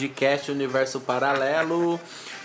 podcast Universo Paralelo.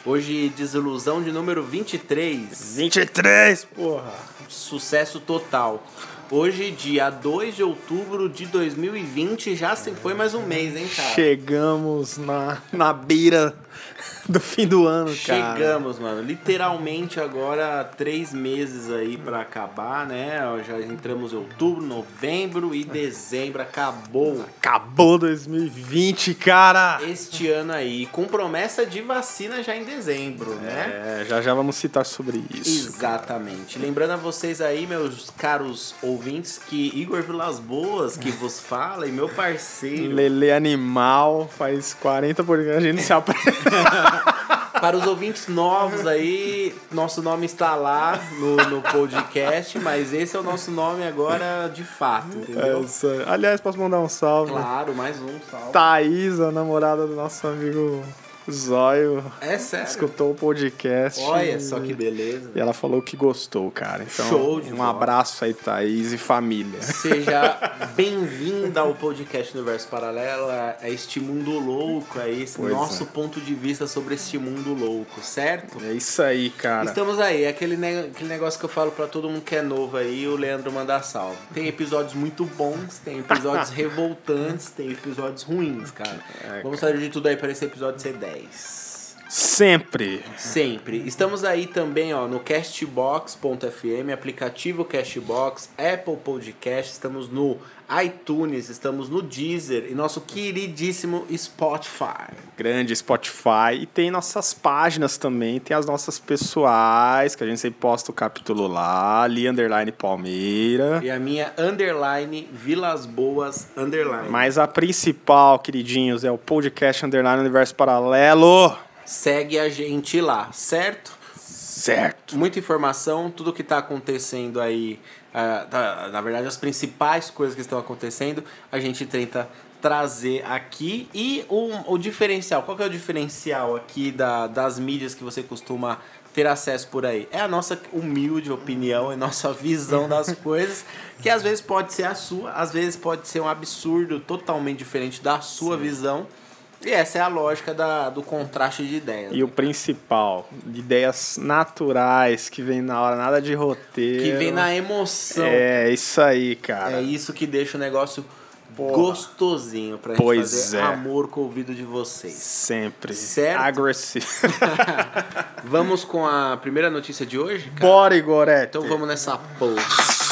Hoje, desilusão de número 23. 23, porra! Sucesso total. Hoje, dia 2 de outubro de 2020, já se foi mais um mês, hein, cara? Chegamos na, na beira do fim do ano, cara. Chegamos, mano. Literalmente agora três meses aí pra acabar, né? Já entramos em outubro, novembro e dezembro. Acabou Acabou 2020, cara! este ano aí. Com promessa de vacina já em dezembro, né? É, já já vamos citar sobre isso. Exatamente. Lembrando a vocês aí, meus caros ouvintes, que Igor Vilas Boas, que vos fala, e meu parceiro. Lele Animal faz 40 por a gente se aprende. Para os ouvintes novos aí, nosso nome está lá no, no podcast, mas esse é o nosso nome agora de fato, entendeu? Essa- Aliás, posso mandar um salve? Claro, mais um salve. Thaís, a namorada do nosso amigo Zóio, É sério. escutou o podcast. Olha só que beleza. E ela falou que gostou, cara. Então, Show de um bola. abraço aí, Thaís e família. Seja bem-vinda ao podcast Universo Paralelo, a a este mundo louco, a esse Pois nosso é. ponto de vista sobre este mundo louco, certo? É isso aí, cara. Estamos aí, é aquele, ne- aquele negócio que eu falo pra todo mundo que é novo aí, o Leandro mandar salve. Tem episódios muito bons, tem episódios revoltantes, tem episódios ruins, cara. É, Vamos fazer de tudo aí para esse episódio ser 10. Sempre. Sempre. Estamos aí também, ó, no Castbox.fm, aplicativo Castbox, Apple Podcast, estamos no iTunes, estamos no Deezer e nosso queridíssimo Spotify. Grande Spotify. E tem nossas páginas também. Tem as nossas pessoais, que a gente sempre posta o capítulo lá. Ali, underline Palmeira. E a minha underline Vilas Boas underline. Mas a principal, queridinhos, é o podcast Underline Universo Paralelo. Segue a gente lá, certo? Certo. Muita informação, tudo que está acontecendo aí, ah, tá- na verdade as principais coisas que estão acontecendo, a gente tenta trazer aqui. E o, o diferencial, qual que é o diferencial aqui da, das mídias que você costuma ter acesso por aí? É a nossa humilde opinião e nossa visão das coisas, que às vezes pode ser a sua, às vezes pode ser um absurdo totalmente diferente da sua visão. E essa é a lógica da, do contraste de ideias. E o principal, ideias naturais que vem na hora, nada de roteiro. Que vem na emoção. É, isso aí, cara. É isso que deixa o negócio Porra. gostosinho pra Pois gente fazer é. amor com o ouvido de vocês. Sempre. Certo. Agressivo. Vamos com a primeira notícia de hoje? cara? Bora, Igorete. Então vamos nessa porra.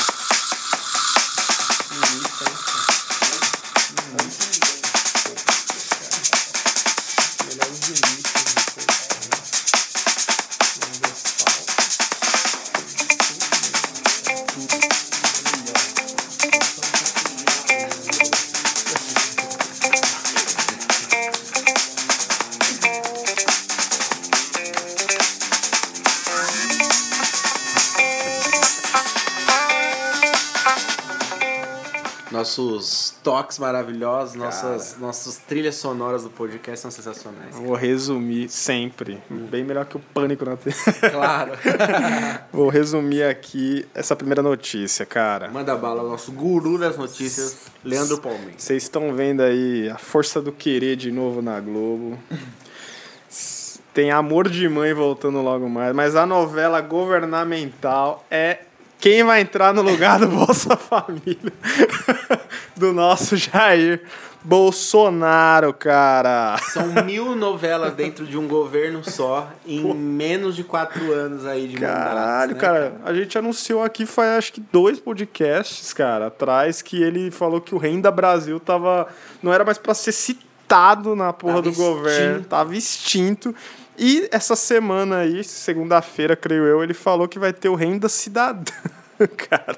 Toques maravilhosos, nossas, nossas trilhas sonoras do podcast são sensacionais. Vou resumir sempre. Bem melhor que o pânico na TV. Claro. Vou resumir aqui essa primeira notícia, cara. Manda bala, nosso guru das notícias, Leandro Palmeiras. Vocês estão vendo aí a força do querer de novo na Globo. Tem Amor de Mãe voltando logo mais, mas a novela governamental é quem vai entrar no lugar do Bolsa Família do nosso Jair Bolsonaro, cara. São mil novelas dentro de um governo só, em menos de quatro anos aí de Caralho, mandatos, né, cara, a gente anunciou aqui faz acho que dois podcasts, cara, atrás que ele falou que o Renda Brasil tava não era mais pra ser citado na porra Tava do governo, extinto. tava extinto. E essa semana aí, segunda-feira, creio eu, ele falou que vai ter o Renda Cidadã. Cara,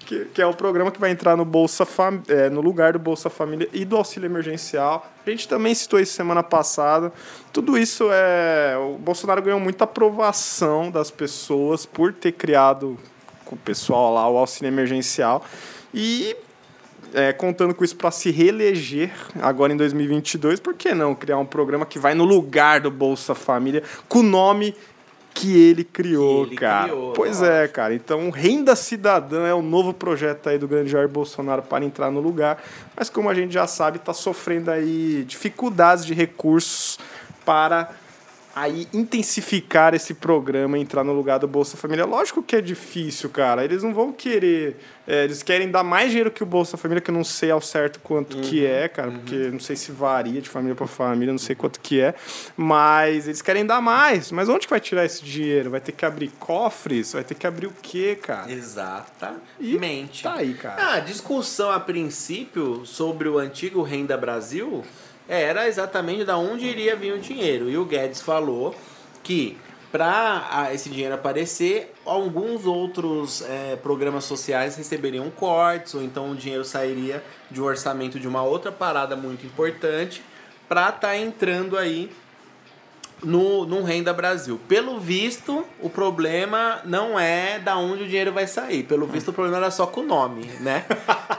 que, que é o programa que vai entrar no Bolsa Fam é, no lugar do Bolsa Família e do auxílio emergencial. A gente também citou isso semana passada. Tudo isso é. O Bolsonaro ganhou muita aprovação das pessoas por ter criado com o pessoal lá o auxílio emergencial. E é, contando com isso para se reeleger agora em 2022, por que não criar um programa que vai no lugar do Bolsa Família com o nome que ele criou, Que ele cara. criou, pois é, cara. Então, Renda Cidadã é o novo projeto aí do grande Jair Bolsonaro para entrar no lugar. Mas como a gente já sabe, está sofrendo aí dificuldades de recursos para aí intensificar esse programa e entrar no lugar do Bolsa Família. Lógico que é difícil, cara. Eles não vão querer. é, eles querem dar mais dinheiro que o Bolsa Família, que eu não sei ao certo quanto que é, cara, porque não sei se varia de família para família, não sei quanto que é. Mas eles querem dar mais. Mas onde que vai tirar esse dinheiro? Vai ter que abrir cofres? Vai ter que abrir o quê, cara? Exatamente. Tá aí, cara. Ah, a discussão a princípio sobre o antigo Renda Brasil era exatamente da onde iria vir o dinheiro. E o Guedes falou que para esse dinheiro aparecer, alguns outros eh, programas sociais receberiam cortes, ou então o dinheiro sairia de um orçamento de uma outra parada muito importante para estar entrando aí no, no Renda Brasil. Pelo visto, o problema não é da onde o dinheiro vai sair. Pelo visto, o problema era só com o nome, né?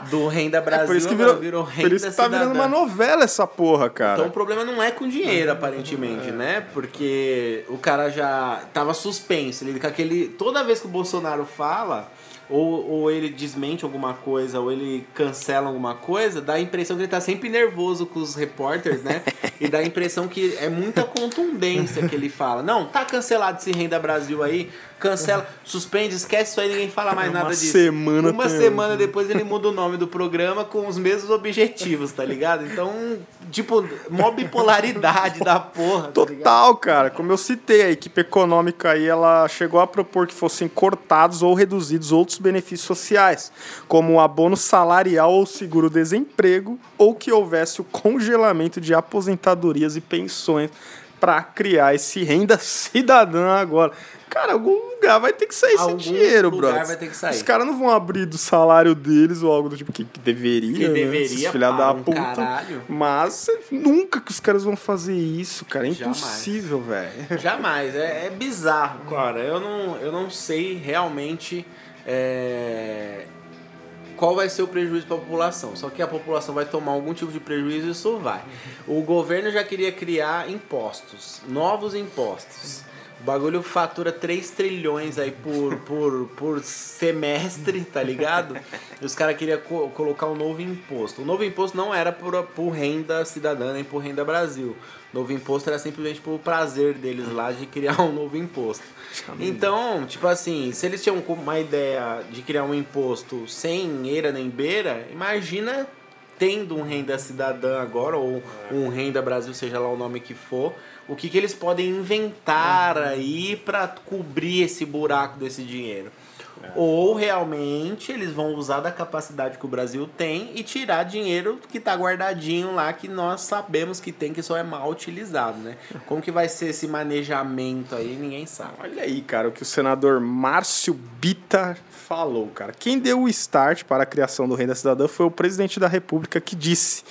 Do Renda Brasil, É por isso que virou, virou por Renda isso que tá virando Cidadã. uma novela essa porra, cara. Então o problema não é com dinheiro, aparentemente, né? Porque o cara já tava suspenso. Ele com aquele. Toda vez que o Bolsonaro fala, ou, ou ele desmente alguma coisa, ou ele cancela alguma coisa, dá a impressão que ele tá sempre nervoso com os repórteres, né? E dá a impressão que é muita contundência que ele fala. Não, tá cancelado esse Renda Brasil aí, cancela, suspende, esquece isso aí, ninguém fala mais nada disso. semana Uma tem- semana depois ele muda o nome do programa com os mesmos objetivos, tá ligado? Então, tipo, mó bipolaridade da porra. Tá? Total, cara. Como eu citei, a equipe econômica aí, ela chegou a propor que fossem cortados ou reduzidos outros benefícios sociais, como o abono salarial ou seguro-desemprego, ou que houvesse o congelamento de aposentadorias e pensões para criar esse renda cidadã agora. Cara, algum lugar vai ter que sair Algum esse dinheiro, lugar brother. vai ter que sair. Os caras não vão abrir do salário deles ou algo do tipo que, que deveria, Que né? deveria, Esses filha da um puta. caralho. Mas nunca que os caras vão fazer isso, cara. É impossível, velho. Jamais, é, é bizarro, cara. Eu não, eu não sei realmente é, qual vai ser o prejuízo para a população. Só que a população vai tomar algum tipo de prejuízo e isso vai. O governo já queria criar impostos, novos impostos. O bagulho fatura 3 trilhões aí por, por, por semestre, tá ligado? E os caras queriam co- colocar um novo imposto. O novo imposto não era por, por renda cidadã nem por renda Brasil. O novo imposto era simplesmente por prazer deles lá de criar um novo imposto. Então, tipo assim, se eles tinham uma ideia de criar um imposto sem eira nem beira, imagina tendo um renda cidadã agora, ou um renda Brasil, seja lá o nome que for, o que, que eles podem inventar aí para cobrir esse buraco desse dinheiro. Ou realmente eles vão usar da capacidade que o Brasil tem e tirar dinheiro que tá guardadinho lá que nós sabemos que tem, que só é mal utilizado, né? Como que vai ser esse manejamento aí, ninguém sabe. Olha aí, cara, o que o senador Márcio Bita falou, cara. Quem deu o start para a criação do Renda Cidadã foi o presidente da República que disse: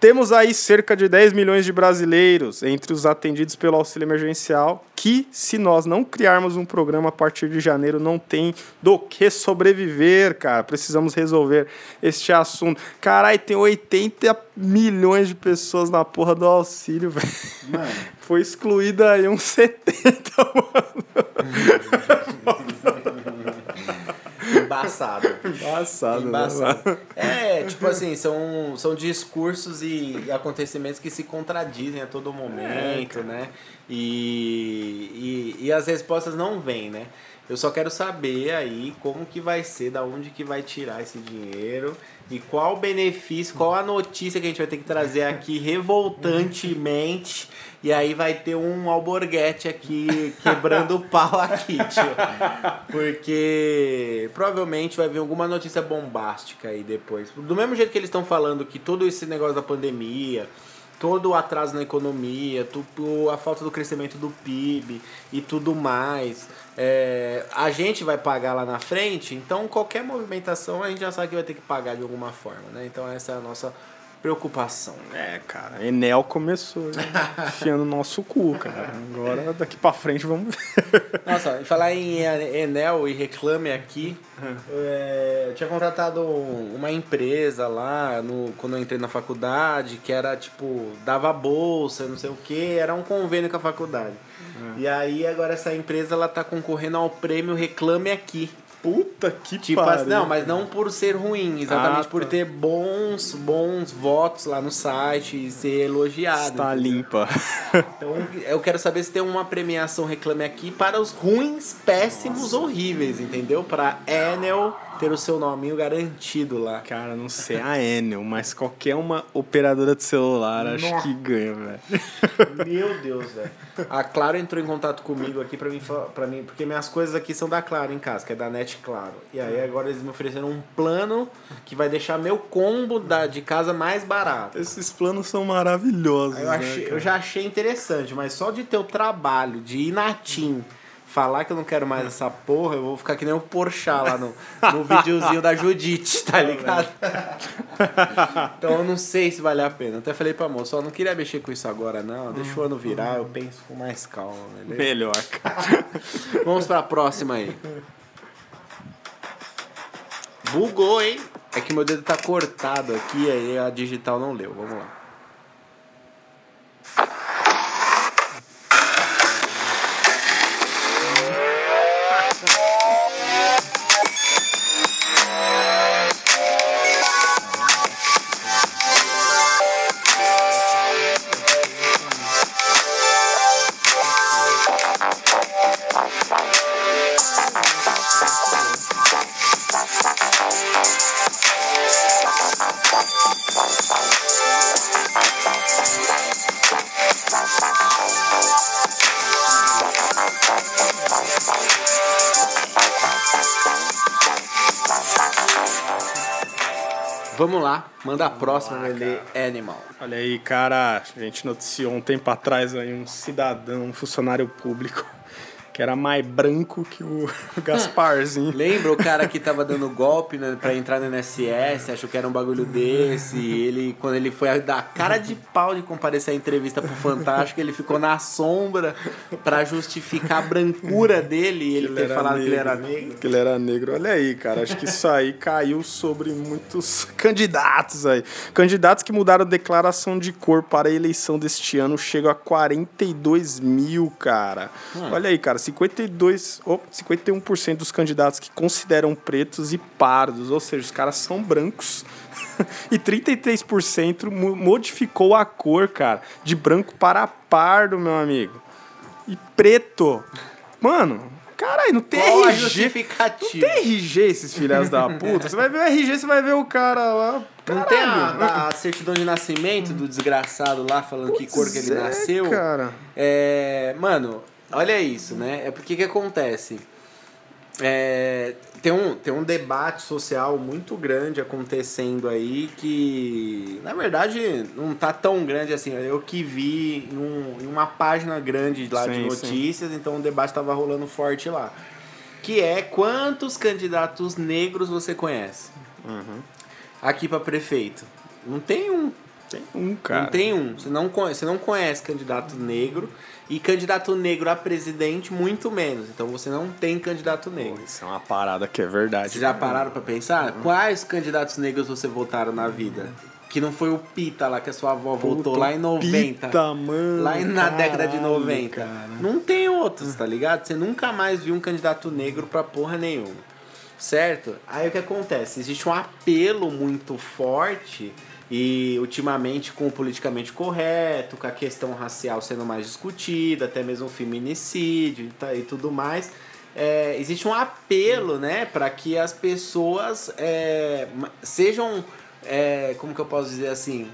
temos aí cerca de 10 milhões de brasileiros entre os atendidos pelo auxílio emergencial que, se nós não criarmos um programa a partir de janeiro, não tem do que sobreviver, cara. Precisamos resolver este assunto. Caralho, tem 80 milhões de pessoas na porra do auxílio, velho. Foi excluída aí uns 70, mano. embaçado. Embaçado, né, Embaçado. mano? É, tipo assim, são, são discursos e acontecimentos que se contradizem a todo momento, né? E, e, e as respostas não vêm, né? Eu só quero saber aí como que vai ser, da onde que vai tirar esse dinheiro e qual o benefício, qual a notícia que a gente vai ter que trazer aqui revoltantemente. E aí vai ter um alborguete aqui quebrando o pau aqui, tio. Porque provavelmente vai vir alguma notícia bombástica aí depois. Do mesmo jeito que eles estão falando que todo esse negócio da pandemia, todo o atraso na economia, tudo, a falta do crescimento do PIB e tudo mais. é, a gente vai pagar lá na frente, então qualquer movimentação a gente já sabe que vai ter que pagar de alguma forma, né? Então essa é a nossa preocupação. É, cara, Enel começou, né? Enfiando nosso cu, cara. Agora, daqui pra frente, vamos ver. Nossa, falar em Enel e reclame aqui, é, eu tinha contratado uma empresa lá no, quando eu entrei na faculdade, que era tipo, dava bolsa, não sei o que, era um convênio com a faculdade. E aí agora essa empresa ela tá concorrendo ao prêmio Reclame Aqui. Puta que Tipo, pariu. assim, não, mas não por ser ruim, exatamente Ah, por tá. ter bons, bons votos lá no site e ser elogiado. Está limpa. Então eu quero saber se tem uma premiação Reclame Aqui para os ruins, péssimos, horríveis, entendeu? Para Enel ter o seu nominho garantido lá. Cara, não sei a Enel, mas qualquer uma operadora de celular acho Nossa. que ganha, velho. Meu Deus, velho. A Claro entrou em contato comigo aqui pra mim, pra mim, porque minhas coisas aqui são da Claro em casa, que é da Net Claro. E aí agora eles me ofereceram um plano que vai deixar meu combo da, de casa mais barato. Esses planos são maravilhosos. Eu, né, achei- cara? eu já achei interessante, mas só de ter o trabalho de ir na TIM, falar que eu não quero mais essa porra, eu vou ficar que nem o Porchat lá no, no videozinho da Judite, tá ligado? então eu não sei se vale a pena. Até falei pra moça, ó, não queria mexer com isso agora não, deixa o ano virar, eu penso com mais calma, beleza? Melhor, cara. Vamos pra próxima aí. Bugou, hein? É que meu dedo tá cortado aqui, aí a digital não leu. Vamos lá. Vamos lá, manda a próxima, ler Animal. Olha aí, cara, a gente noticiou um tempo atrás aí um cidadão, um funcionário público, que era mais branco que o Gasparzinho. Lembra o cara que tava dando golpe né, pra entrar no NSS, achou que era um bagulho desse, ele, quando ele foi dar cara de pau de comparecer à entrevista pro Fantástico, ele ficou na sombra pra justificar a brancura dele e ele ter falado que ele era negro. Que ele era negro. Olha aí, cara. Acho que isso aí caiu sobre muitos candidatos aí. Candidatos que mudaram a declaração de cor para a eleição deste ano chegam a 42 mil, cara. Hum. Olha aí, cara. 52, oh, 51% dos candidatos que consideram pretos e pardos, ou seja, os caras são brancos. e 33% mo- modificou a cor, cara, de branco para pardo, meu amigo. E preto. Mano, caralho, não tem Qual RG. Não tem RG esses filhas da puta. Você vai ver o RG, você vai ver o cara lá. Não tem Caralho. a, a certidão de nascimento do desgraçado lá falando que cor que ele Pois é, nasceu? cara. É, mano, olha isso, né? É porque que acontece? É, tem, um, tem um debate social muito grande acontecendo aí que, na verdade, não tá tão grande assim. Eu que vi em, um- em uma página grande lá de Sim, sim. notícias, então o debate tava rolando forte lá. Que é quantos candidatos negros você conhece? Uhum. Aqui pra prefeito. Não tem um. Tem um, cara. Não tem um. Você não, conhece, você não conhece candidato negro. E candidato negro a presidente, muito menos. Então você não tem candidato negro. Isso é uma parada que é verdade. Vocês já pararam pra pensar? Quais candidatos negros você votaram na vida? Que não foi o Pita lá que a sua avó votou Puta, lá em 90. Pita, mano, lá na década de caralho, 90. cara. Não tem outros, tá ligado? Você nunca mais viu um candidato negro pra porra nenhuma. Certo? Aí o que acontece? Existe um apelo muito forte e ultimamente com o politicamente correto, com a questão racial sendo mais discutida, até mesmo o feminicídio e, tudo mais. É, existe um apelo, né, para que as pessoas é, sejam, é, como que eu posso dizer assim,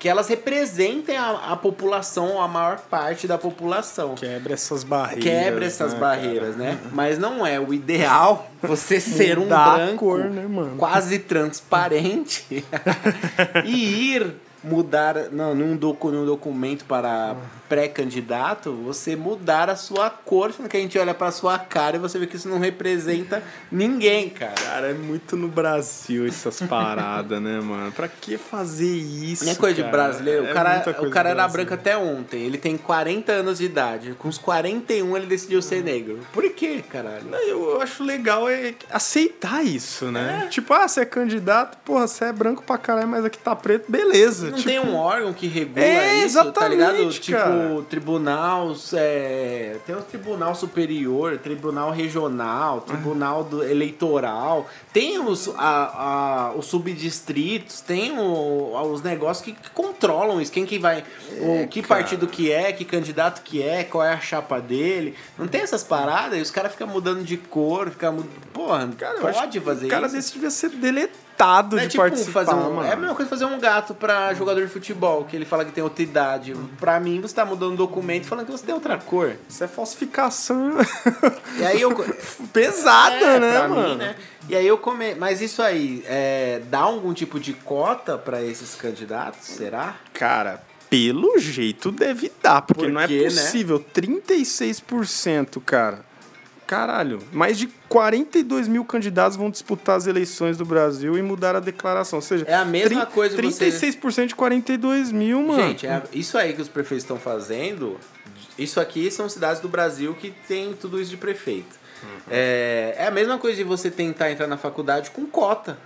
que elas representem a, a população, a maior parte da população Quebra essas barreiras. quebra essas né, barreiras, cara? né? Mas não é o ideal você ser um branco cor, né, mano? quase transparente e ir mudar não, num, docu, num documento para pré-candidato, você mudar a sua cor, sendo que a gente olha para sua cara e você vê que isso não representa ninguém, cara. Cara, é muito no Brasil essas paradas, né, mano? Pra que fazer isso? Não é coisa cara? de brasileiro. É o cara, muita coisa o cara era branco até ontem. Ele tem 40 anos de idade. Com os 41 ele decidiu ser negro. Por quê, caralho? Não, Eu acho legal é aceitar isso, É. né? Tipo, ah, você é candidato, porra, você é branco pra caralho, mas aqui tá preto, beleza. Não tipo, tem um órgão que regula É, isso, tá ligado? Tipo, cara. tribunal. É, tem o tribunal superior, tribunal regional, tribunal do- eleitoral. Tem os, a, a- os subdistritos, tem o- os negócios que, que controlam isso. Quem que vai. o que É, cara. partido que é, que candidato que é, qual é a chapa dele. Não tem essas paradas e os caras ficam mudando de cor, ficam. Porra, Cara, pode fazer O cara isso. desse devia ser deletado É de tipo participar, fazer um, mano. é a mesma coisa fazer um gato pra jogador de futebol, que ele fala que tem outra idade. Pra mim, você tá mudando um documento falando que você tem outra cor. Isso é falsificação E aí eu. pesada, É, né, mano? mim, né? E aí eu come... Mas isso aí, é, dá algum tipo de cota pra esses candidatos? Será? Cara, pelo jeito deve dar, porque Por não é né? possível. 36%, cara. Caralho, mais de 42 mil candidatos vão disputar as eleições do Brasil e mudar a declaração. Ou seja, É a mesma coisa você- 36% de 42 mil, mano. Gente, é- isso aí que os prefeitos estão fazendo, isso aqui são cidades do Brasil que tem tudo isso de prefeito. É, é a mesma coisa de você tentar entrar na faculdade com cota.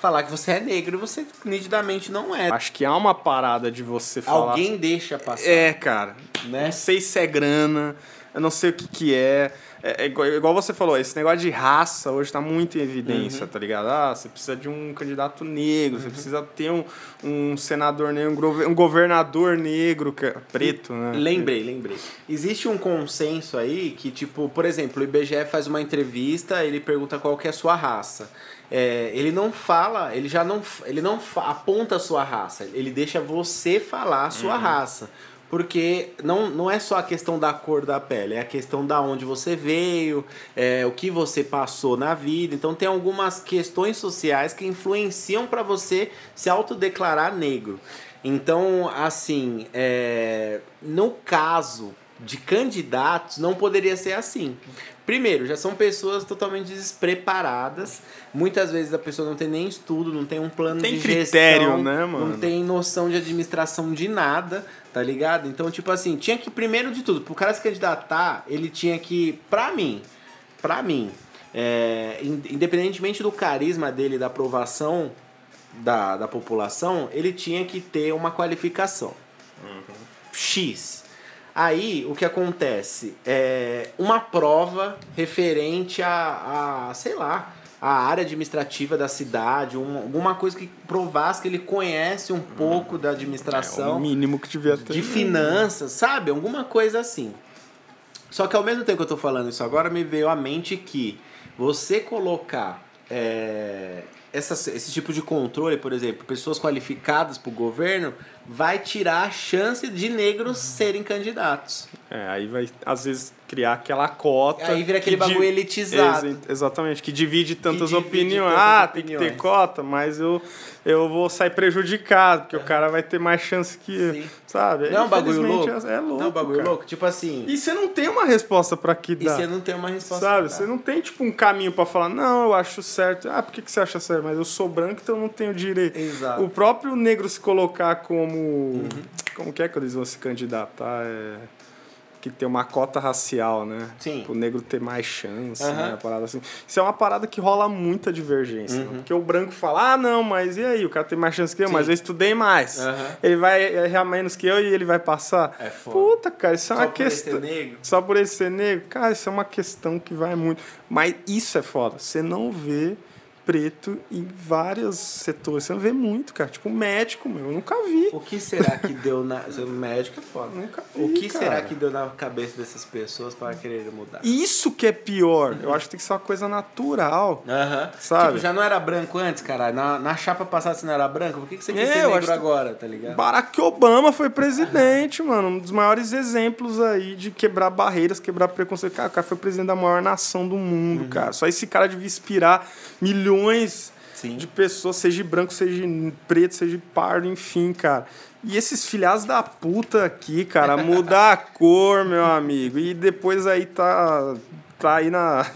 Falar que você é negro e você nitidamente não é. Acho que há uma parada de você falar. Alguém deixa passar. É, cara. Né? Não sei se é grana, eu não sei o que que é. É, é igual, igual você falou, esse negócio de raça hoje tá muito em evidência, Uhum. tá ligado? Ah, você precisa de um candidato negro, você precisa ter um, um senador negro, um governador negro, é preto, né? Lembrei, lembrei. Existe um consenso aí que, tipo, por exemplo, o IBGE faz uma entrevista, ele pergunta qual que é a sua raça. É, ele não fala, ele já não, ele não aponta a sua raça, ele deixa você falar a sua raça. Porque não, não é só a questão da cor da pele, é a questão da onde você veio, é, o que você passou na vida. Então tem algumas questões sociais que influenciam para você se autodeclarar negro. Então, assim, é, no caso de candidatos, não poderia ser assim. Primeiro, já são pessoas totalmente despreparadas. Muitas vezes a pessoa não tem nem estudo, não tem um plano Tem de critério, gestão, né, mano? não tem noção de administração de nada, tá ligado? Então, tipo assim, tinha que, primeiro de tudo, pro cara se candidatar, ele tinha que, pra mim, pra mim, é, in- independentemente do carisma dele, da aprovação da, da população, ele tinha que ter uma qualificação. X. Aí, o que acontece? É uma prova referente a, a sei lá, a área administrativa da cidade, um- alguma coisa que provasse que ele conhece um pouco da É administração o mínimo que devia ter. de finanças, sabe? Alguma coisa assim. Só que ao mesmo tempo que eu tô falando isso agora, me veio à mente que você colocar é, essas- esse tipo de controle, por exemplo, pessoas qualificadas para o governo, vai tirar a chance de negros serem candidatos. É, aí vai, às vezes, criar aquela cota. Aí vira aquele que bagulho elitizado. Exa- exatamente, que divide tantas divide opiniões. tantas ah, tem que ter opiniões. cota, mas eu, eu vou sair prejudicado, porque o cara vai ter mais chance que eu, Sim. sabe? Não é um bagulho louco? É, é louco. Não é um bagulho cara. louco? Tipo assim. E você não tem uma resposta pra que E dar. você não tem uma resposta. Sabe? Você não tem, tipo, um caminho pra falar, não, eu acho certo. Ah, por que, que você acha certo? Mas eu sou branco, então eu não tenho direito. Exato. O próprio negro se colocar como. Como que é que eles vão se candidatar? É... Que tem uma cota racial, né? Sim. Pro negro ter mais chance, Aham. né? Uma parada assim. Isso é uma parada que rola muita divergência. Uhum. né? Porque o branco fala, ah, não, mas e aí? O cara tem mais chance que eu, Sim. mas eu estudei mais. Aham. Ele vai errar menos que eu e ele vai passar. É foda. Puta, cara, isso é Só uma por ele questão. ser negro? Só por ele ser negro? Cara, isso é uma questão que vai muito. Mas isso é foda. Você não vê preto em vários setores. Você não vê muito, cara. Tipo, médico, meu. Eu nunca vi. O que será que deu na. Médico é foda. Nunca O vi, que cara. será que deu na cabeça dessas pessoas para querer mudar? Isso que é pior. Eu acho que tem que ser uma coisa natural. Aham. Sabe? Tipo, já não era branco antes, caralho. Na, na chapa passada você não era branco? Por que, que você quer É, ser negro agora, tá ligado? Barack Obama foi presidente, mano. Um dos maiores exemplos aí de quebrar barreiras, quebrar preconceito. Cara, o cara foi presidente da maior nação do mundo, Uhum. cara. Só esse cara devia inspirar milhões Sim. de pessoas, seja de branco, seja de preto, seja de pardo, enfim, cara. E esses filhados da puta aqui, cara, mudar a cor, meu amigo. E depois aí tá, tá aí na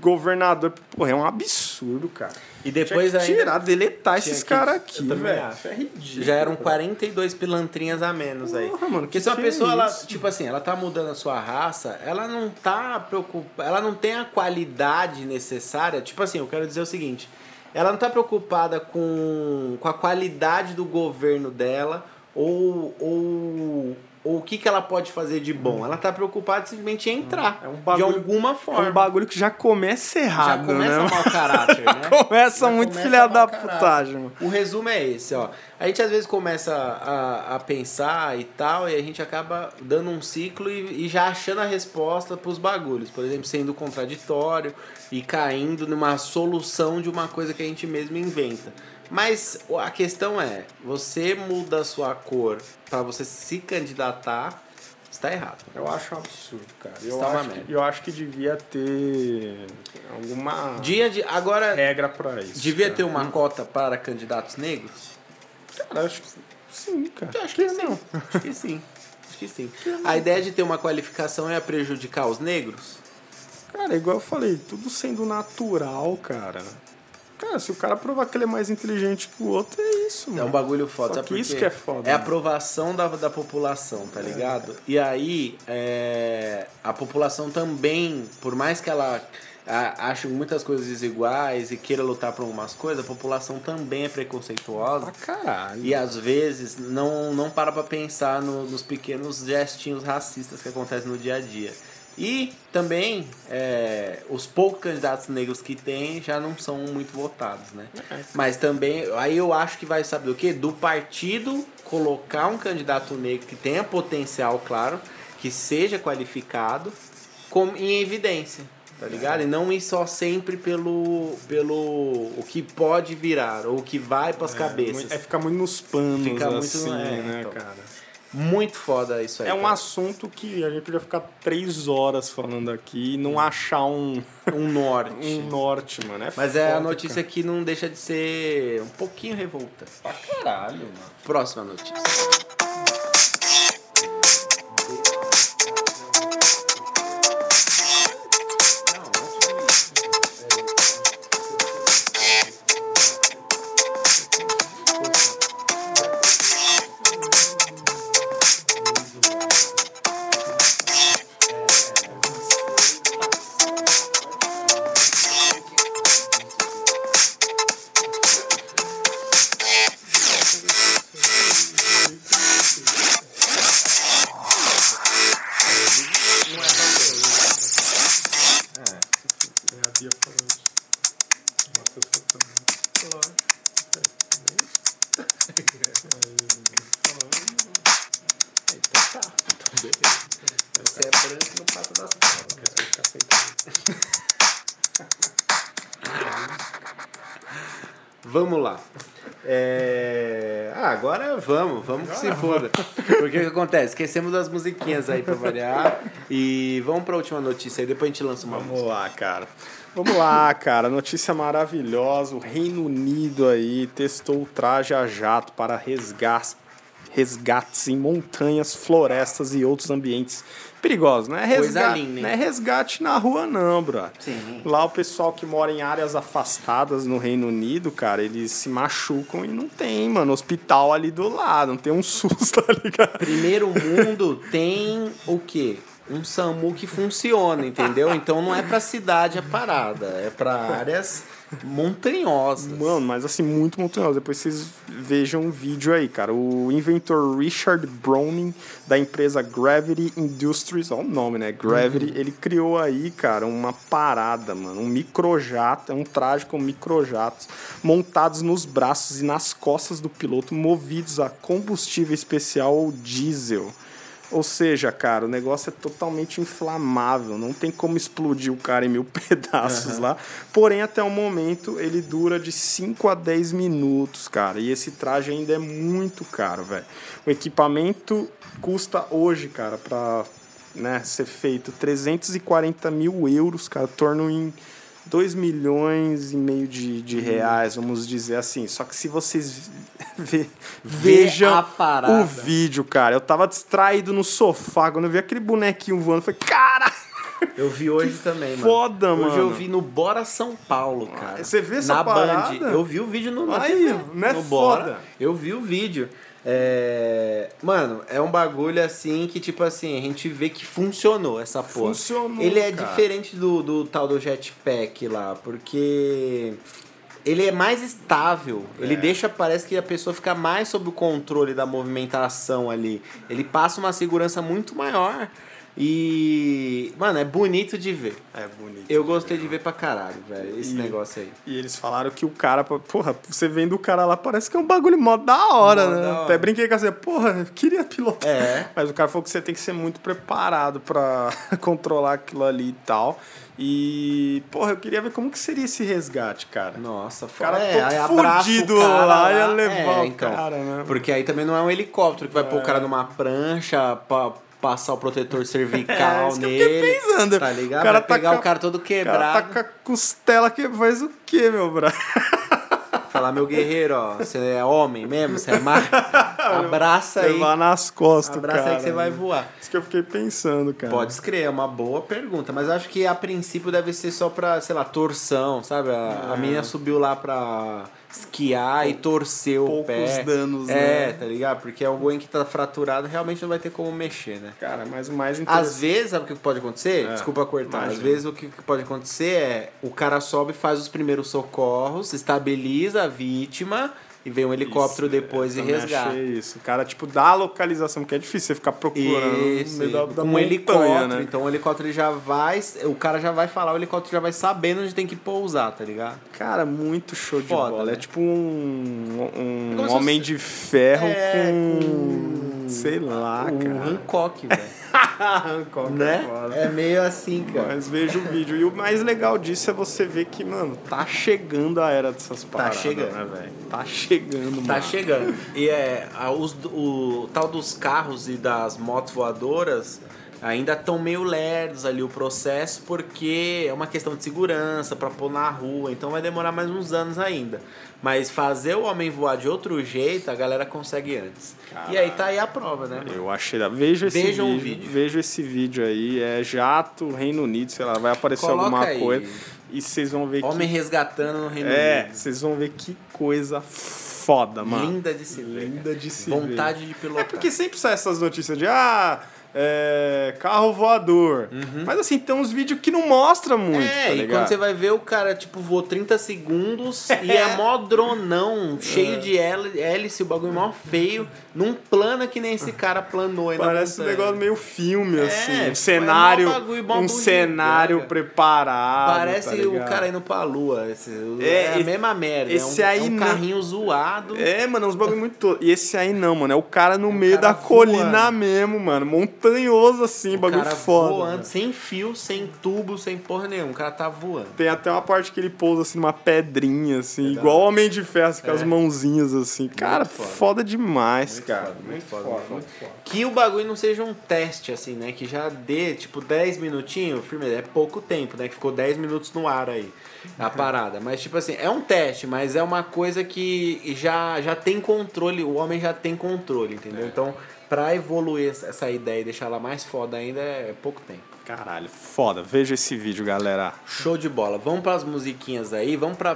governador. Porra, é um absurdo, cara. E depois ainda- tirar, deletar esses caras aqui, velho. Isso é ridículo. Já eram 42 pilantrinhas a menos aí. Porra, mano, Porque que se uma é pessoa, ela, isso? tipo assim, ela tá mudando a sua raça, ela não tá preocupada, ela não tem a qualidade necessária. Tipo assim, eu quero dizer o seguinte, ela não tá preocupada com, com a qualidade do governo dela ou, ou, ou o que, que ela pode fazer de bom. Ela tá preocupada simplesmente em entrar, É um bagulho- de alguma É forma. um bagulho que já começa Já errado, começa né? mau caráter, né? Começa Já muito começa filha da putagem, mano. O resumo é esse, ó. A gente às vezes começa a, a pensar e tal, e a gente acaba dando um ciclo e, e já achando a resposta pros bagulhos. Por exemplo, sendo contraditório e caindo numa solução de uma coisa que a gente mesmo inventa. Mas a questão é, você muda a sua cor para você se candidatar, está errado. Eu acho um absurdo, cara. Eu, Está uma acho, merda. que, eu acho que devia ter alguma Dia de agora regra pra isso. devia cara. ter uma cota para candidatos negros? Cara, acho que sim, cara. Eu acho que sim. Acho que sim. Acho que sim. A ideia de ter uma qualificação é prejudicar os negros? Cara, igual eu falei, tudo sendo natural, cara. Cara, se o cara provar que ele é mais inteligente que o outro, é isso, mano. É um bagulho foda. Só que isso que é foda, É a né? aprovação da, da população, tá ligado? E aí, é, a população também, por mais que ela a, ache muitas coisas desiguais e queira lutar por algumas coisas, a população também é preconceituosa. Pra caralho. E às vezes não, não para pra pensar no- nos pequenos gestinhos racistas que acontecem no dia a dia. E também é, os poucos candidatos negros que tem já não são muito votados, né? Mas também, aí eu acho que vai, sabe do que? Do partido colocar um candidato negro que tenha potencial, claro, que seja qualificado, com, em evidência, tá ligado? E não ir só sempre pelo, pelo o que pode virar, ou o que vai pras cabeças. É ficar muito nos panos, Fica muito- assim, é, né, então. cara? Muito foda isso aí. É um cara. assunto que a gente podia ficar três horas falando aqui e não achar um, um norte. um norte, mano. É Mas é a foda, notícia que não deixa de ser um pouquinho revolta. cara. Pra caralho, mano. Próxima notícia. Vamos lá. É... Ah, agora vamos, vamos que se foda. Porque o que acontece? Esquecemos das musiquinhas aí pra variar. E vamos pra última notícia aí, depois a gente lança uma música. Vamos lá, cara. Vamos lá, cara. Notícia maravilhosa. O Reino Unido aí testou o traje a jato para resgates, resgates em montanhas, florestas e outros ambientes perigosos. Não é resgate, linda, não é resgate na rua, não, bro. Sim. Lá o pessoal que mora em áreas afastadas no Reino Unido, cara, eles se machucam e não tem, mano, hospital ali do lado, não tem um SUS, tá ligado? Primeiro mundo tem o quê? Um SAMU que funciona, entendeu? Então não é pra cidade a parada, é pra áreas montanhosas. Mano, mas assim, muito montanhoso. Depois vocês vejam um vídeo aí, cara. O inventor Richard Browning, da empresa Gravity Industries, olha o nome, né? Gravity, ele criou aí, cara, uma parada, mano. Um microjato, é um traje com microjatos montados nos braços e nas costas do piloto, movidos a combustível especial ou diesel. Ou seja, cara, o negócio é totalmente inflamável, não tem como explodir o cara em mil pedaços lá. Porém, até o momento, ele dura de 5 a 10 minutos, cara. E esse traje ainda é muito caro, velho. O equipamento custa hoje, cara, pra né, ser feito 340 mil euros, cara, torno em 2 milhões e meio de, de reais, vamos dizer assim. Só que se vocês ve- vejam o vídeo, cara, eu tava distraído no sofá, quando eu vi aquele bonequinho voando, eu falei, cara, Eu vi hoje também, mano. foda, mano. Hoje eu vi no Bora São Paulo, cara. Você vê essa Na parada? Band. Eu vi o vídeo no na Aí, TV, não é no Bora. foda? Eu vi o vídeo. É... Mano, é um bagulho assim que, tipo assim, a gente vê que funcionou essa porra. Funcionou, Ele é cara. diferente do, do tal do jetpack lá, porque ele é mais estável. Ele É. deixa, parece que a pessoa fica mais sob o controle da movimentação ali. Ele passa uma segurança muito maior. E, mano, é bonito de ver. É bonito. Eu gostei de ver pra caralho, velho, esse E- negócio aí. E eles falaram que o cara, porra, você vendo o cara lá, parece que é um bagulho mó da hora, Mó né? da hora. Até brinquei com você, porra, eu queria pilotar. É. Mas o cara falou que você tem que ser muito preparado pra controlar aquilo ali e tal. E, porra, eu queria ver como que seria esse resgate, cara. Nossa, O cara é, todo fudido cara lá, ia levar É, o então. cara, né? Porque aí também não é um helicóptero que vai pôr o cara numa prancha pra passar o protetor cervical É, isso que eu fiquei nele. pensando. Tá ligado? O cara vai pegar o a- cara todo O cara quebrado. tá com a costela que faz o quê, meu brother? Falar, meu guerreiro, ó, você é homem mesmo, você é macho. Abraça aí. Levar nas costas, Abraça cara. aí que você vai voar. Isso que eu fiquei pensando, cara. Pode escrever, é uma boa pergunta, mas acho que a princípio deve ser só pra, sei lá, torção, sabe? A, a É. menina subiu lá pra esquiar e torceu o poucos pé. danos, É, né? tá ligado? Porque alguém que tá fraturado realmente não vai ter como mexer, né? Cara, mas o mais interessante... Às vezes, sabe o que pode acontecer? É, Desculpa cortar. Às imagina. vezes o que pode acontecer é o cara sobe, faz os primeiros socorros, estabiliza a vítima e vem um helicóptero Isso, depois eu e resgata. achei isso. O cara, tipo, dá a localização, porque é difícil você ficar procurando Isso, no meio da, da com um montanha, helicóptero. né? Então o helicóptero já vai. O cara já vai falar, o helicóptero já vai sabendo onde tem que pousar, tá ligado? Cara, muito show de Foda, bola. né? É tipo um, um É se homem fosse- de ferro É, com... Sei lá, o cara. Hancock, velho. É né? É meio assim, cara. Mas veja o vídeo. E o mais legal disso é você ver que, mano, tá chegando a era dessas paradas, chegando. né, velho? Tá chegando, Tá mano. chegando. E é, a- os, o tal dos carros e das motos voadoras ainda estão meio lerdos ali o processo, porque é uma questão de segurança para pôr na rua, então vai demorar mais uns anos ainda. Mas fazer o homem voar de outro jeito, a galera consegue antes. E aí tá aí a prova, né? mano? Eu achei. Veja esse Vejam o vídeo. vídeo. Veja esse vídeo aí. É jato, Reino Unido, sei lá, vai aparecer Coloca alguma aí. coisa. E vocês vão ver Homem que. resgatando no Reino É, Unido. vocês vão ver que coisa foda, mano. Linda de se ver. Linda de se Vontade de ver. pilotar. É porque sempre sai essas notícias de ah, é, carro voador. Mas assim, tem uns vídeos que não mostra muito, Uhum. É, tá e quando você vai ver o cara, tipo, voou 30 segundos e é mó dronão, cheio de héli- hélice, o bagulho mó feio, num plano que nem esse cara planou Parece um negócio meio filme, É, assim. é Um cenário, mó bagulho, mó um cenário preparado. Parece tá o cara indo pra lua. Esse, É, é, a mesma merda. esse é um, aí é um não. carrinho zoado. É, mano, é uns bagulho muito. to- E esse aí não, mano. É o cara no É o meio cara da colina voando. mesmo, mano. Montanhoso assim, o bagulho cara foda. voando, mano. sem fio, sem tubo, sem porra nenhuma. O cara tá voando. Tem até uma parte que ele pousa assim numa pedrinha, assim, igual Homem de Ferro, assim, com as É. mãozinhas assim. Cara, foda. foda, demais, Muito cara. foda, muito foda, foda, muito foda. muito foda. Que o bagulho não seja um teste, assim, né? Que já dê, tipo, 10 minutinhos, firme, é pouco tempo, né? Que ficou 10 minutos no ar aí, a parada. Mas, tipo assim, é um teste, mas é uma coisa que já, já tem controle, o homem já tem controle, entendeu? Então, pra evoluir essa- ideia e deixar ela mais foda ainda, é pouco tempo. Caralho, foda. Veja esse vídeo, galera. Show de bola. Vamos pras musiquinhas aí, vamos pra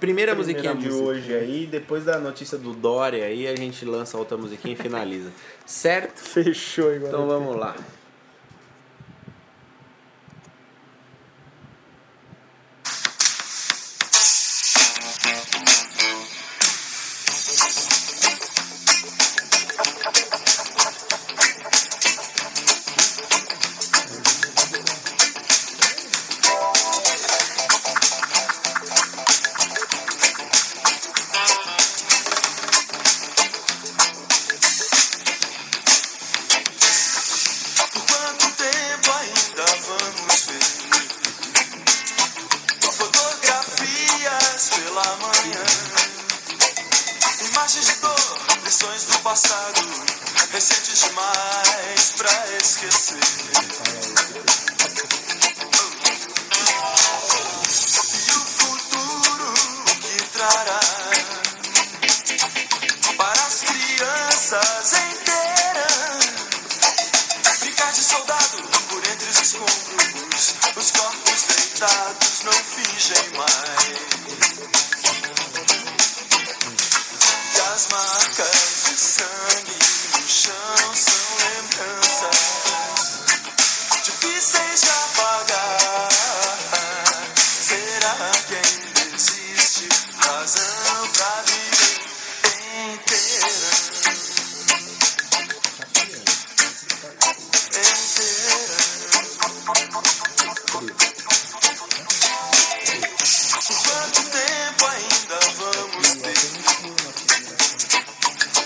primeira, Primeira musiquinha de musiquinha. hoje aí, depois da notícia do Dória aí, a gente lança outra musiquinha e finaliza. Certo? Fechou igual. Então vamos lá.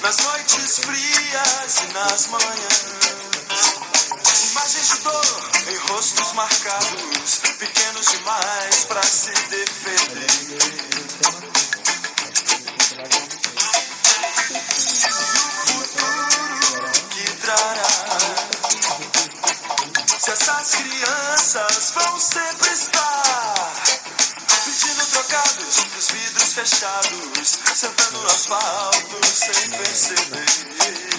Nas noites frias e nas manhãs. Imagens de dor em rostos marcados, pequenos demais pra se defender. Se essas crianças vão sempre estar pedindo trocados vidros fechados, sentando no asfalto sem perceber.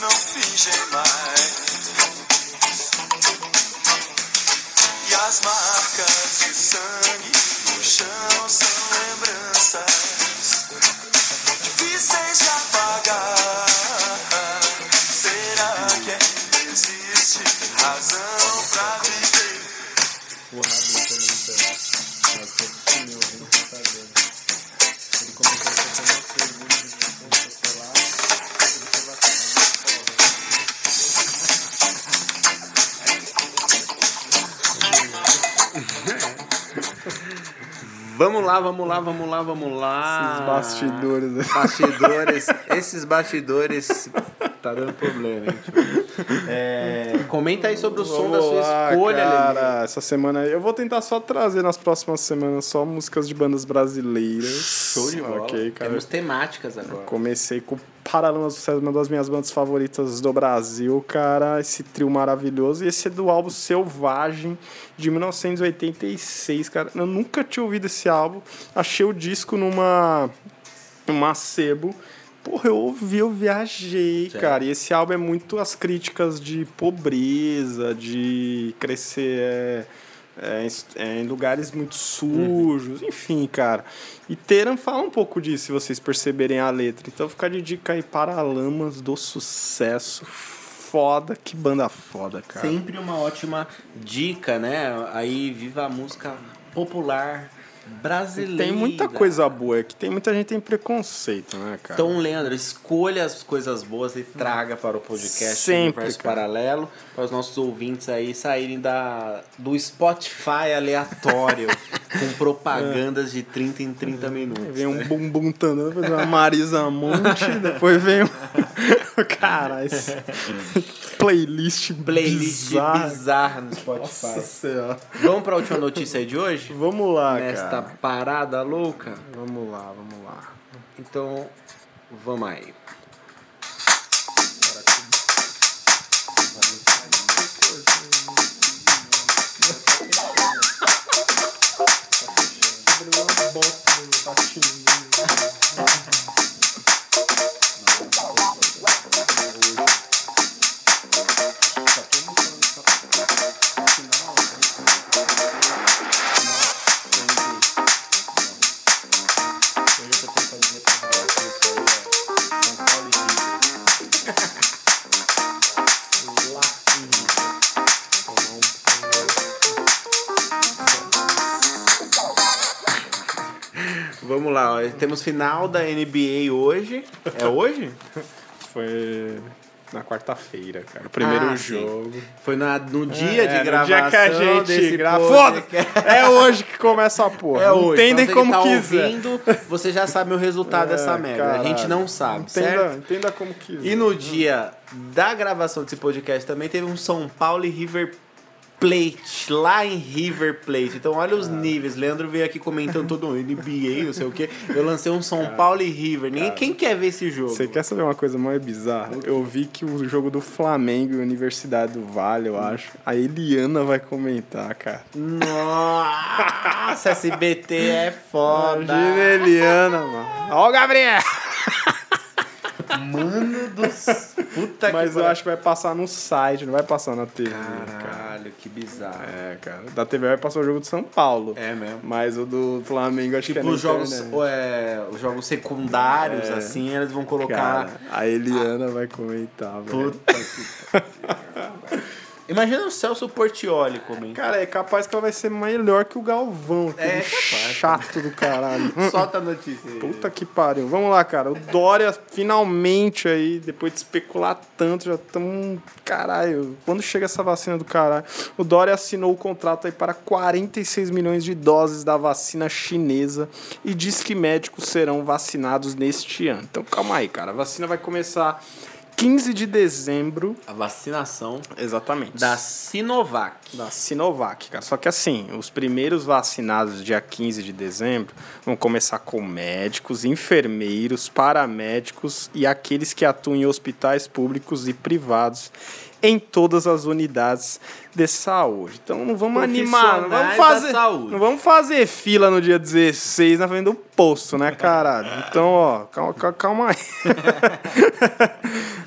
Não fingem mais. Lá, vamos lá, vamos lá, vamos lá. Esses bastidores. Bastidores. esses bastidores tá dando problema, hein? tio? É, comenta aí sobre o som da Vamos sua lá, escolha, cara. Essa semana aí. Eu vou tentar só trazer nas próximas semanas só músicas de bandas brasileiras. Show de bola. Ok, cara. Temos temáticas agora. Comecei com Paralamas do Sucesso, uma das minhas bandas favoritas do Brasil, cara. Esse trio maravilhoso. E esse é do álbum Selvagem, de 1986, cara. Eu nunca tinha ouvido esse álbum. Achei o disco numa, numa sebo. Porra, eu ouvi, eu viajei, Certo. cara. E esse álbum é muito as críticas de pobreza, de crescer é, é, em- é, em lugares muito sujos, enfim, cara. E Teran fala um pouco disso, se vocês perceberem a letra. Então fica de dica aí para Lamas do Sucesso. Foda, que banda foda, cara. Sempre uma ótima dica, né? Aí, viva a música popular brasileira. Tem muita coisa boa, é que tem muita gente que tem preconceito, né, cara? Então, Leandro, escolha as coisas boas e traga para o podcast Sempre. Paralelo, para os nossos ouvintes aí saírem da, do Spotify aleatório com propagandas de 30 em 30 minutos. Vem um bumbum tanando, depois vem uma Marisa Monte, depois vem um. Cara, esse playlist Playlist bizarra. bizarra no Spotify. Nossa Senhora. Vamos pra última notícia aí de hoje? Vamos lá, Nesta cara. Nesta parada louca? Vamos lá, vamos lá. Então, vamos aí. Bota, tá Vamos lá, ó. temos final da NBA hoje. É hoje? Foi na quarta-feira, cara. O primeiro Ah, sim. jogo. Foi na- no dia É, de no gravação dia que a gente grava. Foda! É hoje que começa a porra. É hoje. Entendem então, como tá quiser. ouvindo, você já sabe o resultado dessa É, merda. A gente caralho. não sabe, entenda, certo? Entenda como quiser. E no dia da gravação desse podcast também teve um São Paulo e River Plate, lá em River Plate. Então olha Ah. os níveis. Leandro veio aqui comentando todo o NBA, não sei o quê. Eu lancei um São Paulo e River. Ninguém, quem quer ver esse jogo? Você quer saber uma coisa mais bizarra? Eu vi que o jogo do Flamengo e Universidade do Vale, eu acho. A Eliana vai comentar, cara. Nossa, SBT é foda. Imagina a Eliana, mano. Ó o Gabriel! Mano dos. Puta Mas que eu acho que vai passar no site, não vai passar na TV, cara. Caralho, que bizarro. É, cara. Da TV vai passar o jogo do São Paulo. É mesmo. Mas o do Flamengo acho que é Tipo, os jogos, é, os jogos secundários, assim, eles vão colocar. Cara, a Eliana vai comentar, velho. Puta que. Imagina o Celso Portioli comigo. Cara, é capaz que ela vai ser melhor que o Galvão. aquele É capaz. chato do caralho. Solta a notícia aí. Puta que pariu. Vamos lá, cara. O Dória finalmente aí, depois de especular tanto, já estamos. Caralho, quando chega essa vacina do caralho? O Dória assinou o contrato aí para 46 milhões de doses da vacina chinesa e diz que médicos serão vacinados neste ano. Então calma aí, cara. A vacina vai começar 15 de dezembro. A vacinação Exatamente. da Sinovac. Da Sinovac, cara. Só que assim, os primeiros vacinados dia 15 de dezembro vão começar com médicos, enfermeiros, paramédicos e aqueles que atuam em hospitais públicos e privados em todas as unidades de saúde. Então não vamos animar, não vamos fazer, não vamos fazer fila no dia 16 na frente do posto, né, caralho? Então, ó, calma, calma, aí.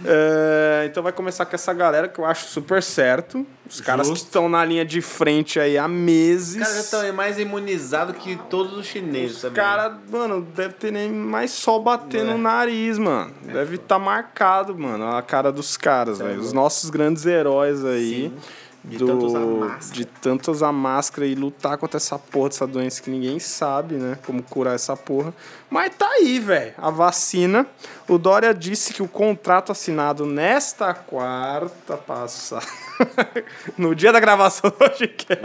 É, então vai começar com essa galera que eu acho super certo. Os caras que Justo. estão na linha de frente aí há meses. Os caras já estão mais imunizados que todos os chineses Os também. caras, mano, deve ter nem mais sol batendo É. no nariz, mano. Deve estar marcado, mano, a cara dos caras, velho. Os nossos grandes heróis aí. De do- tanto usar máscara. de tanto usar máscara e lutar contra essa porra dessa doença que ninguém sabe, né? Como curar essa porra. Mas tá aí, velho. A vacina. O Dória disse que o contrato assinado nesta quarta passada, no dia da gravação do podcast,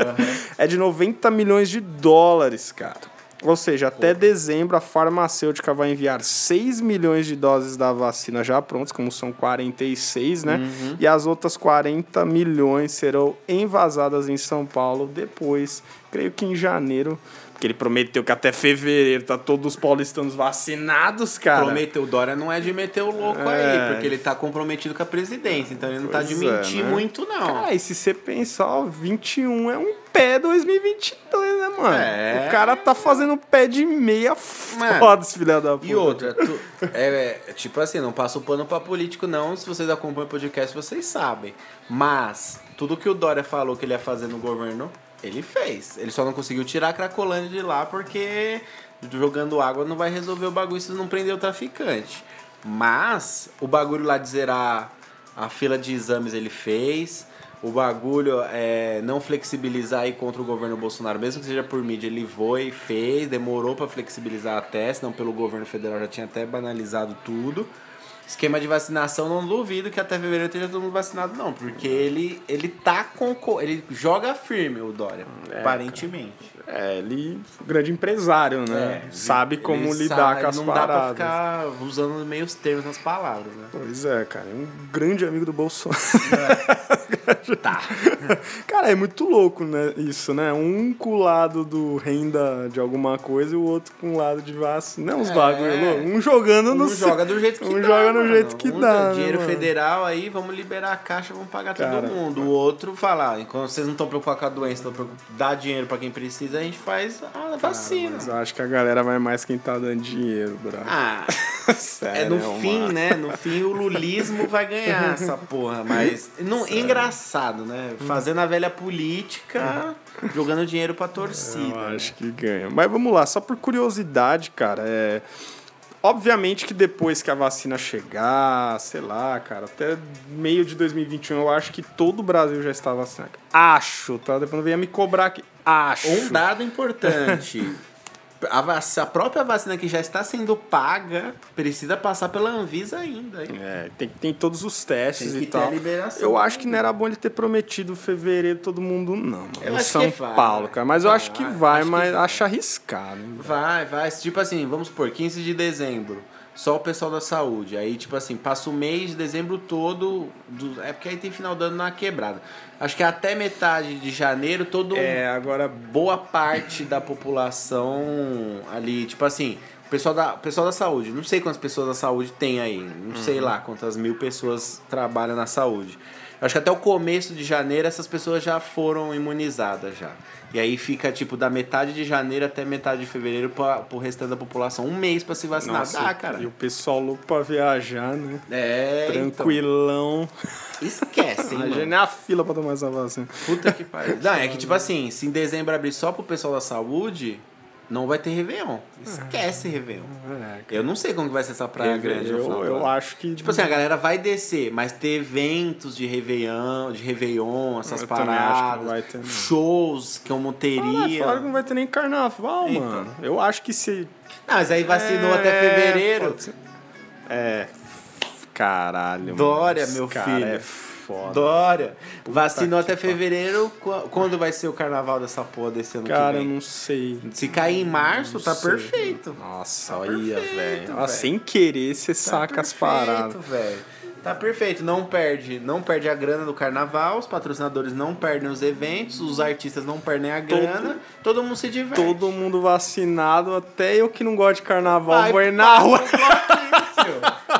é de 90 milhões de dólares, cara. Ou seja, até dezembro a farmacêutica vai enviar 6 milhões de doses da vacina já prontas, como são 46, né? Uhum. E as outras 40 milhões serão envasadas em São Paulo depois, creio que em janeiro. Porque ele prometeu que até fevereiro tá todos os paulistanos vacinados, cara. Prometeu, Dória não é de meter o louco É. aí, porque ele tá comprometido com a presidência, então ele não tá Pois de é, mentir né? muito, não. Cara, e se você pensar, ó, 21 é um pé 2022, né, mano? É. O cara tá fazendo pé de meia foda, esse filho da puta. E outra, tu- é, é, tipo assim, não passo pano pra político, não. Se vocês acompanham o podcast, vocês sabem. Mas, tudo que o Dória falou que ele ia fazer no governo, ele fez. Ele só não conseguiu tirar a Cracolândia de lá porque jogando água não vai resolver o bagulho se não prender o traficante. Mas, o bagulho lá de zerar a fila de exames ele fez. O bagulho é não flexibilizar aí contra o governo Bolsonaro, mesmo que seja por mídia, ele foi, fez, demorou pra flexibilizar até, senão pelo governo federal já tinha até banalizado tudo. Esquema de vacinação, não duvido que até fevereiro esteja todo mundo vacinado, não, porque ele, ele tá com. co- Ele joga firme, o Dória, aparentemente. É, ele é um grande empresário, né? É, Sabe ele como sabe- lidar com as Não paradas. dá pra ficar usando meios termos nas palavras, né? Pois é, cara. É um grande amigo do Bolsonaro. Tá. cara, é muito louco, né? Isso, né? Um com o lado do renda de alguma coisa e o outro com o lado de vacina. Não, os É. bagulho. Um jogando no. Um joga do jeito que um dá. joga no mano. jeito que Um dá, né, Dinheiro mano? federal aí, vamos liberar a caixa, vamos pagar Cara, todo mundo. O outro falar, enquanto vocês não estão preocupados com a doença, estão preocupados dar dinheiro pra quem precisa, a gente faz a vacina. Mas eu acho que a galera vai mais quem tá dando dinheiro, bro. Ah, Sério, é no mano. fim, né? No fim o lulismo vai ganhar essa porra. Mas não, engraçado, né? Fazendo a velha política, jogando dinheiro pra torcida. Eu acho que ganha. Mas vamos lá, só por curiosidade, cara, é. Obviamente que depois que a vacina chegar, sei lá, cara, até meio de 2021, eu acho que todo o Brasil já está vacinado. Acho, tá? Depois não venha me cobrar aqui. Acho. Um dado importante. a, a própria vacina que já está sendo paga precisa passar pela Anvisa ainda. hein? É, tem, tem todos os testes Tem que e tal. liberação Eu acho que não era bom ele ter prometido fevereiro todo mundo, não. Mano. São que vai. Paulo, cara. Mas eu acho que Vai, acho que mas vai. acho arriscado. hein? Vai, vai. Tipo assim, vamos supor, 15 de dezembro. Só o pessoal da saúde. Aí, tipo assim, passa o mês de dezembro todo. do- é porque aí tem final do ano na quebrada. Acho que até metade de janeiro, todo. É, agora. boa parte da população ali, tipo assim, o pessoal da, pessoal da saúde, não sei quantas pessoas da saúde tem aí, não sei lá quantas mil pessoas trabalham na saúde. Acho que até o começo de janeiro essas pessoas já foram imunizadas já. E aí fica tipo da metade de janeiro até metade de fevereiro para pro restante da população um mês pra se vacinar. Nossa, Dá, cara. E o pessoal louco pra viajar, né? É, então, Tranquilão. esquece, hein, A mano. gente nem a fila pra tomar essa vacina. Puta que pariu. Não, é que tipo assim, se em dezembro abrir só pro pessoal da saúde, não vai ter Réveillon. Esquece Réveillon. É, Eu não sei como que vai ser essa praia grande no final eu, eu acho que. Tipo assim, a galera vai descer, mas ter eventos de Réveillon, de Réveillon, essas Eu paradas, vai ter, não. shows que eu Ah, teria. falaram que não vai ter nem carnaval, Então. mano. Eu acho que se. Não, mas aí vacinou É, até fevereiro. É. Caralho, Dória, meu cara filho. É foda. Dória. Vacinou que até fevereiro. Qu- Quando vai ser o carnaval dessa porra desse ano Cara, que eu vem? não sei. Se cair em março, tá sei. perfeito. Nossa, Tá olha, velho. Sem querer, você Tá saca as perfeito, paradas. velho. Tá perfeito, não perde, não perde a grana do carnaval, os patrocinadores não perdem os eventos, os artistas não perdem a grana, todo, mundo se diverte. Todo mundo vacinado, até eu que não gosto de carnaval, Vai vou ir na rua.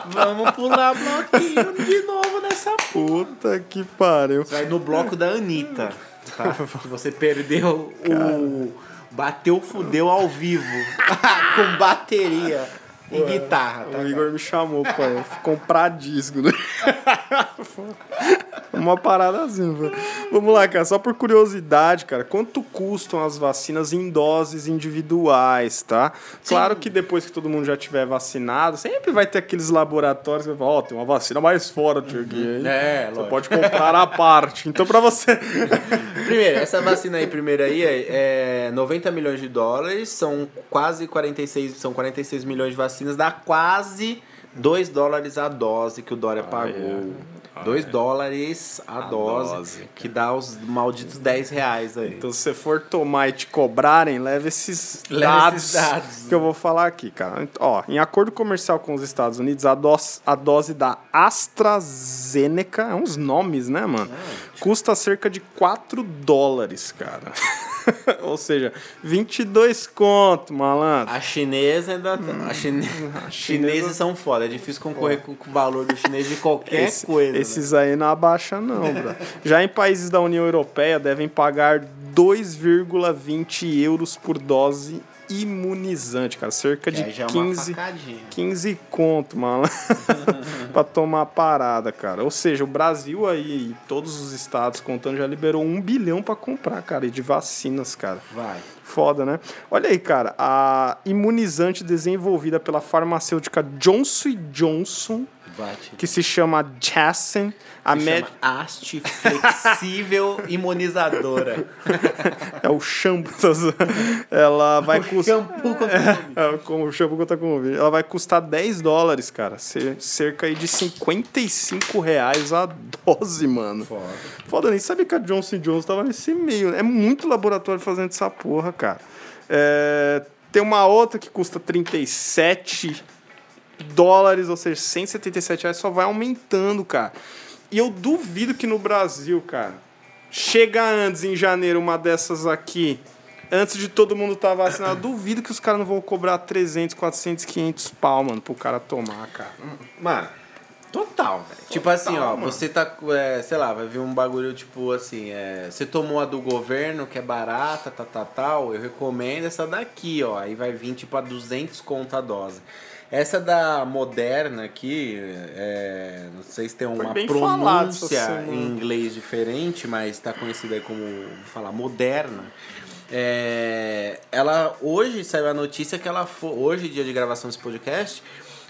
Vamos pular bloquinho de novo nessa porra. Puta que pariu. Vai no bloco da Anitta, tá? Você perdeu o. Bateu, fudeu ao vivo. com bateria e guitarra, tá? O Igor me chamou pra comprar disco. Né? Uma parada assim. Vamos lá, cara. Só por curiosidade, cara. Quanto custam as vacinas em doses individuais, tá? Claro que depois que todo mundo já tiver vacinado, sempre vai ter aqueles laboratórios que vai falar, ó, tem uma vacina mais forte aqui, hein? É, Você lógico. pode comprar a parte. Então, pra você... Primeiro, essa vacina aí, primeiro aí, é, é 90 milhões de dólares, são quase 46, são 46 milhões de vacinas, dá quase 2 dólares a dose que o Dória pagou. 2 dólares a, dose, dose, que dá os malditos 10 reais aí. Então, se você for tomar e te cobrarem, leve esses, dados, esses dados. que eu vou falar aqui, cara. Ó, em acordo comercial com os Estados Unidos, a dose, a dose da AstraZeneca, é uns nomes, né, mano? Custa cerca de 4 dólares, cara. Ou seja, 22 conto, malandro. A chinesa ainda. tá- A chine... Chineses são foda, é difícil concorrer com, com o valor do chinês de qualquer Esse- coisa. né? esses aí não abaixa, não, bro. Já em países da União Europeia devem pagar 2,20 euros por dose imunizante, cara. Cerca Que de aí já é uma 15, facadinha. 15 conto, mano. pra tomar a parada, cara. Ou seja, o Brasil aí, e todos os estados contando, já liberou um bilhão pra comprar, cara, e de vacinas, cara. Vai. Foda, né? Olha aí, cara, a imunizante desenvolvida pela farmacêutica Johnson Johnson. Que se chama Janssen, a Se haste flexível imunizadora. é o shampoo, ela vai custar Shampoo com É, como o shampoo. Ela vai custar 10 dólares, cara. Cer- Cerca aí de 55 reais a dose, mano. Foda. Foda, nem sabia que a Johnson Johnson tava nesse meio. né? É muito laboratório fazendo essa porra, cara. É, tem uma outra que custa 37 dólares, ou seja, 177 reais, só vai aumentando, cara. E eu duvido que no Brasil, cara, chega antes em janeiro uma dessas aqui, antes de todo mundo estar vacinado, duvido que os caras não vão cobrar 300, 400, 500 pau, mano, pro cara tomar, cara. Mano, total, velho. Tipo assim, ó, você tá, é, sei lá, vai ver um bagulho tipo assim, é, você tomou a do governo, que é barata, tal, tal, tal, eu recomendo essa daqui, ó, aí vai vir tipo a 200 conto a dose. Essa da Moderna aqui, é, não sei se tem uma falado essa pronúncia semana. em inglês diferente, mas está conhecida aí como, vou falar, Moderna. É, ela hoje saiu a notícia que ela foi, hoje dia de gravação desse podcast,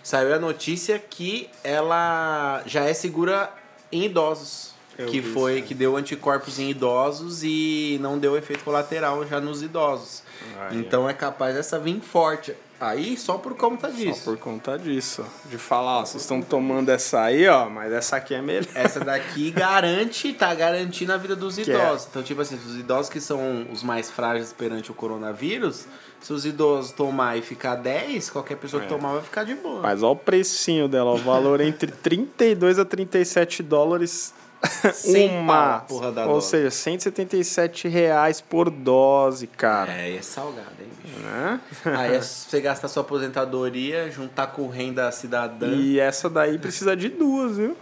saiu a notícia que ela já é segura em idosos. Eu que foi isso, que deu anticorpos em idosos e não deu efeito colateral já nos idosos. Aí, então é capaz dessa vir forte. Aí só por conta disso. Só por conta disso. De falar, ó, vocês estão tomando essa aí, ó, mas essa aqui é melhor. Essa daqui garante, tá garantindo a vida dos é. idosos. Então, tipo assim, os idosos que são os mais frágeis perante o coronavírus, se os idosos tomar e ficar 10, qualquer pessoa que tomar vai ficar de boa. Mas olha o precinho dela, o valor entre 32 a 37 dólares uma. pau Ou dose. seja, 177 reais por dose, cara. É, é salgado, hein, bicho? Né? Aí é você gastar sua aposentadoria, juntar com renda cidadã. E essa daí precisa de duas, viu?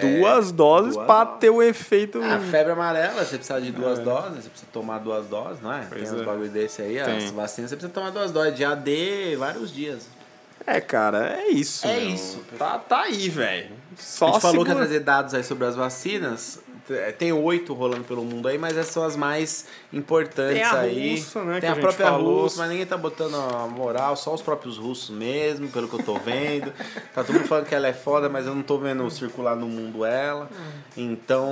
duas doses duas pra doses. ter o efeito. A febre amarela, você precisa de duas doses, você precisa tomar duas doses, não é? Pois Tem uns é. bagulho desse aí, Tem. as vacinas você precisa tomar duas doses, de AD vários dias. É, cara, é isso. É meu. isso. Tá, tá aí, velho. Só a gente falou que ia segura- trazer dados aí sobre as vacinas. T- Tem oito rolando pelo mundo aí, mas essas são as mais importantes Tem a aí. russa, né, Tem a a, própria falou. russa, mas ninguém tá botando a moral, só os próprios russos mesmo, pelo que eu tô vendo. tá todo mundo falando que ela é foda, mas eu não tô vendo circular no mundo ela. Então,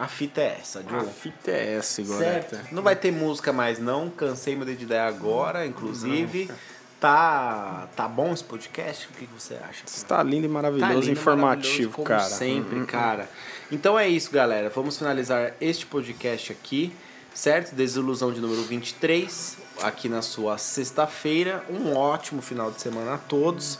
a fita é essa, A Joe. fita é essa, agora. Certo. Não vai ter música mais não, cansei mudei de ideia agora, inclusive. Tá, tá bom esse podcast? O que você acha? Está lindo e Tá maravilhoso, lindo, informativo, maravilhoso, como cara. sempre, Hum, hum, cara. Então é isso, galera. Vamos finalizar este podcast aqui, certo? Desilusão de número 23, aqui na sua sexta-feira. Um ótimo final de semana a todos.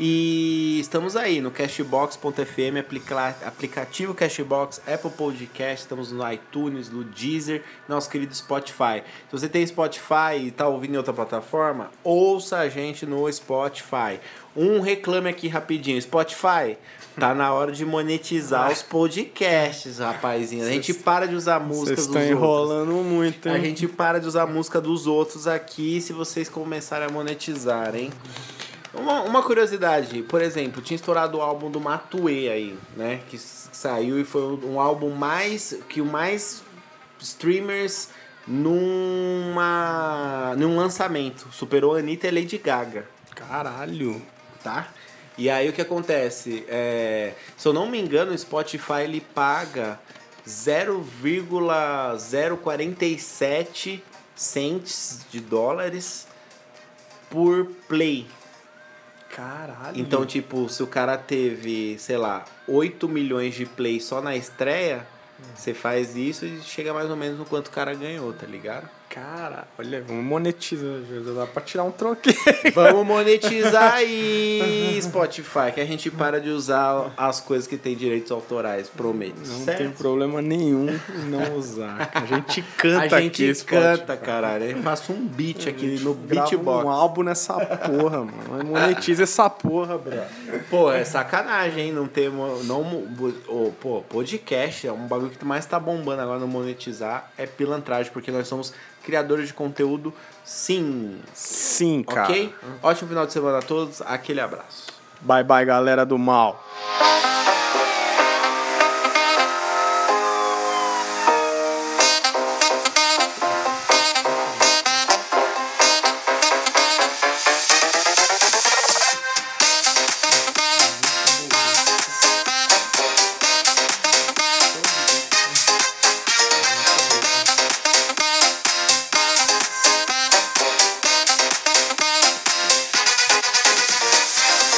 E estamos aí no Cashbox.fm, aplica- aplicativo Cashbox, Apple Podcast, estamos no iTunes, no Deezer, nosso querido Spotify. Se você tem Spotify e tá ouvindo em outra plataforma, ouça a gente no Spotify. Um reclame aqui rapidinho. Spotify, tá na hora de monetizar os podcasts, rapazinho. A gente para de usar Vocês músicas dos outros. enrolando muito, hein? A gente para de usar música dos outros aqui se vocês começarem a monetizar, hein? Uma, uma curiosidade, por exemplo, tinha estourado o álbum do Matue aí, né? Que saiu e foi um um álbum mais. que o mais streamers numa. num lançamento. Superou a Anitta e a Lady Gaga Caralho. tá? E aí o que acontece? É, se eu não me engano, o Spotify ele paga 0,047 cents de dólares por play. Caralho. Então, tipo, se o cara teve, sei lá, 8 milhões de play só na estreia, você faz isso e chega mais ou menos no quanto o cara ganhou, tá ligado? Cara, olha, vamos monetizar. já Dá pra tirar um troquinho. Vamos monetizar aí, Spotify, que a gente para de usar as coisas que tem direitos autorais, prometo. Não certo? tem problema nenhum em não usar. A gente canta A gente aqui, canta, Spotify. caralho. Eu faço um beat aqui no beatbox. um álbum nessa porra, mano. Monetiza essa porra, bro. Pô, é sacanagem, hein? Não ter. mo- Não, ô, pô, podcast é um bagulho que mais tá bombando agora no monetizar. É pilantragem, porque nós somos criadores de conteúdo, sim. Sim, cara. Ok? Ótimo final de semana a todos. Aquele abraço. Bye, bye, galera do mal.